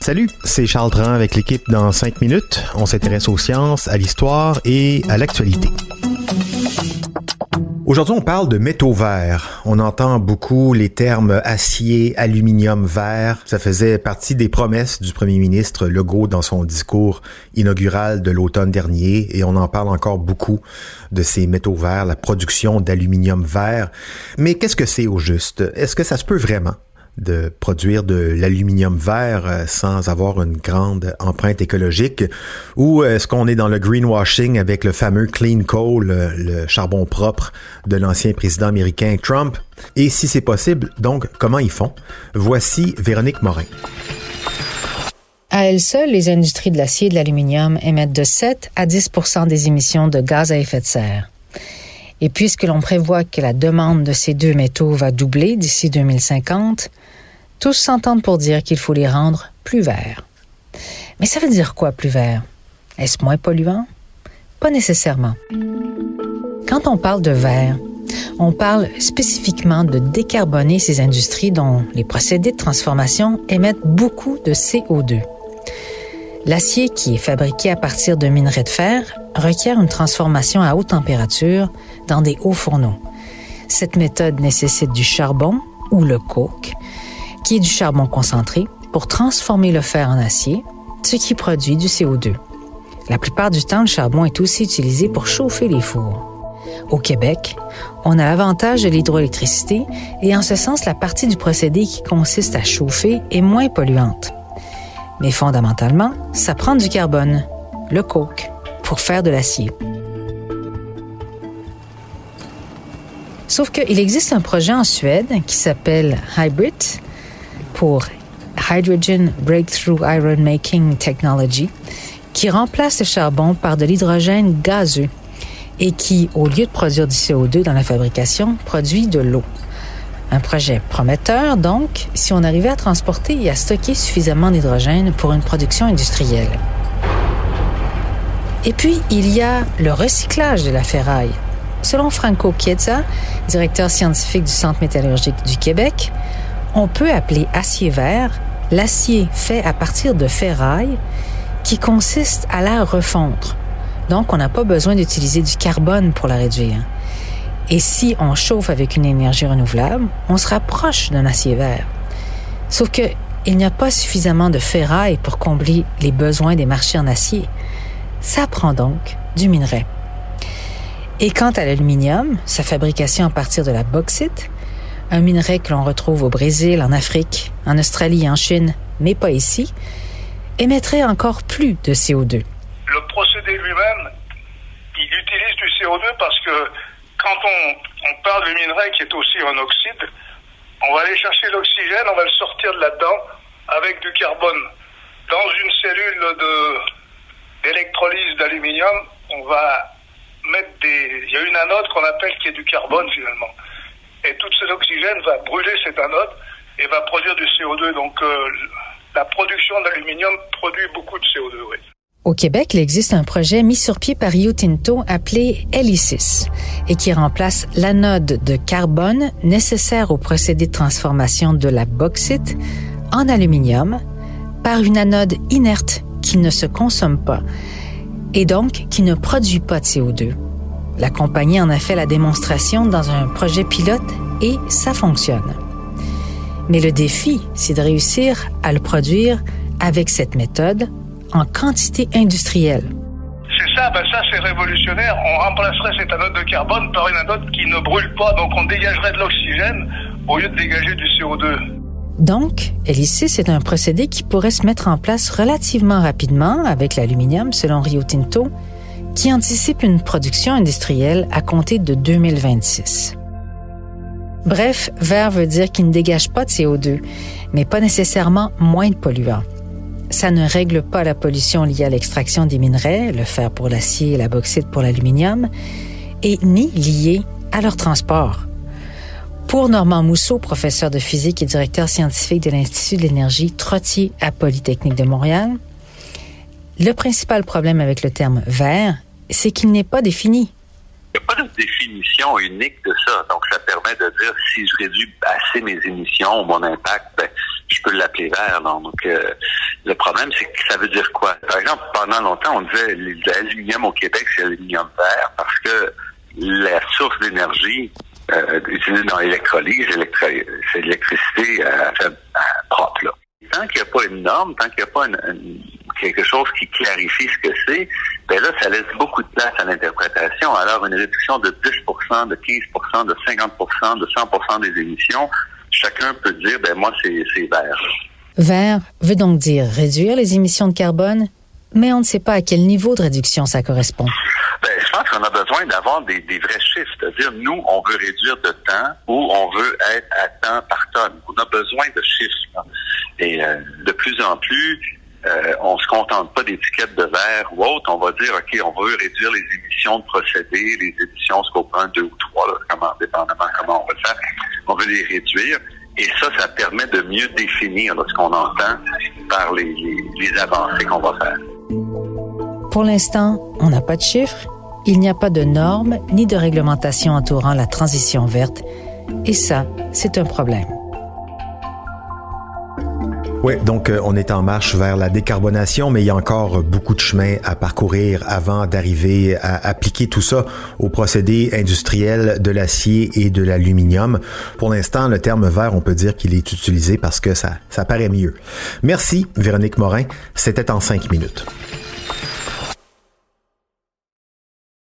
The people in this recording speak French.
Salut, c'est Charles Dran avec l'équipe dans 5 minutes. On s'intéresse aux sciences, à l'histoire et à l'actualité. Aujourd'hui, on parle de métaux verts. On entend beaucoup les termes acier, aluminium, verre. Ça faisait partie des promesses du premier ministre Legault dans son discours inaugural de l'automne dernier et on en parle encore beaucoup de ces métaux verts, la production d'aluminium vert. Mais qu'est-ce que c'est au juste? Est-ce que ça se peut vraiment? De produire de l'aluminium vert euh, sans avoir une grande empreinte écologique? Ou est-ce qu'on est dans le greenwashing avec le fameux clean coal, le, charbon propre de l'ancien président américain Trump? Et si c'est possible, donc comment ils font? Voici Véronique Morin. À elles seules, les industries de l'acier et de l'aluminium émettent de 7 à 10% des émissions de gaz à effet de serre. Et puisque l'on prévoit que la demande de ces deux métaux va doubler d'ici 2050, tous s'entendent pour dire qu'il faut les rendre plus verts. Mais ça veut dire quoi plus vert? Est-ce moins polluant? Pas nécessairement. Quand on parle de vert, on parle spécifiquement de décarboner ces industries dont les procédés de transformation émettent beaucoup de CO2. L'acier qui est fabriqué à partir de minerais de fer requiert une transformation à haute température dans des hauts fourneaux. Cette méthode nécessite du charbon ou le coke, qui est du charbon concentré, pour transformer le fer en acier, ce qui produit du CO2. La plupart du temps, le charbon est aussi utilisé pour chauffer les fours. Au Québec, on a l'avantage de l'hydroélectricité et en ce sens, la partie du procédé qui consiste à chauffer est moins polluante. Mais fondamentalement, ça prend du carbone, le coke, pour faire de l'acier. Sauf qu'il existe un projet en Suède qui s'appelle Hybrid pour Hydrogen Breakthrough Iron Making Technology qui remplace le charbon par de l'hydrogène gazeux et qui, au lieu de produire du CO2 dans la fabrication, produit de l'eau. Un projet prometteur, donc, si on arrivait à transporter et à stocker suffisamment d'hydrogène pour une production industrielle. Et puis, il y a le recyclage de la ferraille. Selon Franco Chiesa, directeur scientifique du Centre métallurgique du Québec, on peut appeler acier vert l'acier fait à partir de ferraille qui consiste à la refondre. Donc, on n'a pas besoin d'utiliser du carbone pour la réduire. Et si on chauffe avec une énergie renouvelable, on se rapproche d'un acier vert. Sauf que il n'y a pas suffisamment de ferraille pour combler les besoins des marchés en acier. Ça prend donc du minerai. Et quant à l'aluminium, sa fabrication à partir de la bauxite, un minerai que l'on retrouve au Brésil, en Afrique, en Australie, en Chine, mais pas ici, émettrait encore plus de CO2. Le procédé lui-même, il utilise du CO2 parce que quand on, parle du minerai qui est aussi un oxyde, on va aller chercher l'oxygène, on va le sortir de là-dedans avec du carbone. Dans une cellule d'électrolyse d'aluminium, on va mettre des... Il y a une anode qu'on appelle qui est du carbone finalement. Et tout cet oxygène va brûler cette anode et va produire du CO2. Donc euh, la production d'aluminium produit beaucoup de CO2, oui. Au Québec, il existe un projet mis sur pied par Rio Tinto appelé Helicis et qui remplace l'anode de carbone nécessaire au procédé de transformation de la bauxite en aluminium par une anode inerte qui ne se consomme pas et donc qui ne produit pas de CO2. La compagnie en a fait la démonstration dans un projet pilote et ça fonctionne. Mais le défi, c'est de réussir à le produire avec cette méthode en quantité industrielle. C'est ça, ben ça c'est révolutionnaire. On remplacerait cette anode de carbone par une anode qui ne brûle pas, donc on dégagerait de l'oxygène au lieu de dégager du CO2. Donc, LIC, c'est un procédé qui pourrait se mettre en place relativement rapidement avec l'aluminium, selon Rio Tinto, qui anticipe une production industrielle à compter de 2026. Bref, vert veut dire qu'il ne dégage pas de CO2, mais pas nécessairement moins de polluants. Ça ne règle pas la pollution liée à l'extraction des minerais, le fer pour l'acier et la bauxite pour l'aluminium, et ni liée à leur transport. Pour Normand Mousseau, professeur de physique et directeur scientifique de l'Institut de l'énergie Trottier à Polytechnique de Montréal, le principal problème avec le terme vert, c'est qu'il n'est pas défini. Il n'y a pas de définition unique de ça. Donc, ça permet de dire si je réduis assez mes émissions ou mon impact, ben, je peux l'appeler vert. Donc, euh, le problème, c'est que ça veut dire quoi? Par exemple, pendant longtemps, on disait l'aluminium au Québec, c'est l'aluminium vert parce que la source d'énergie euh, utilisée dans l'électrolyse, c'est l'électricité euh, propre. Là. Tant qu'il n'y a pas une norme, tant qu'il n'y a pas une, quelque chose qui clarifie ce que c'est, ben là, ça laisse beaucoup de place à l'interprétation. Alors, une réduction de 10% de 15% de 50% de 100% des émissions, chacun peut dire, ben moi, c'est vert. Vert veut donc dire réduire les émissions de carbone, mais on ne sait pas à quel niveau de réduction ça correspond. Ben, je pense qu'on a besoin d'avoir des, vrais chiffres. C'est-à-dire, nous, on veut réduire de temps ou on veut être à temps par tonne. On a besoin de chiffres. Et euh, de plus en plus, euh, on se contente pas d'étiquettes de verre ou autre. On va dire, OK, on veut réduire les émissions de procédés, les émissions scope 1, 2 ou 3, là, comment, dépendamment comment on le faire. On veut les réduire. Et ça, ça permet de mieux définir ce qu'on entend par les, les avancées qu'on va faire. Pour l'instant, on n'a pas de chiffres, il n'y a pas de normes ni de réglementation entourant la transition verte. Et ça, c'est un problème. Oui, donc euh, on est en marche vers la décarbonation, mais il y a encore beaucoup de chemin à parcourir avant d'arriver à appliquer tout ça aux procédés industriels de l'acier et de l'aluminium. Pour l'instant, le terme vert, on peut dire qu'il est utilisé parce que ça, ça paraît mieux. Merci, Véronique Morin. C'était en cinq minutes.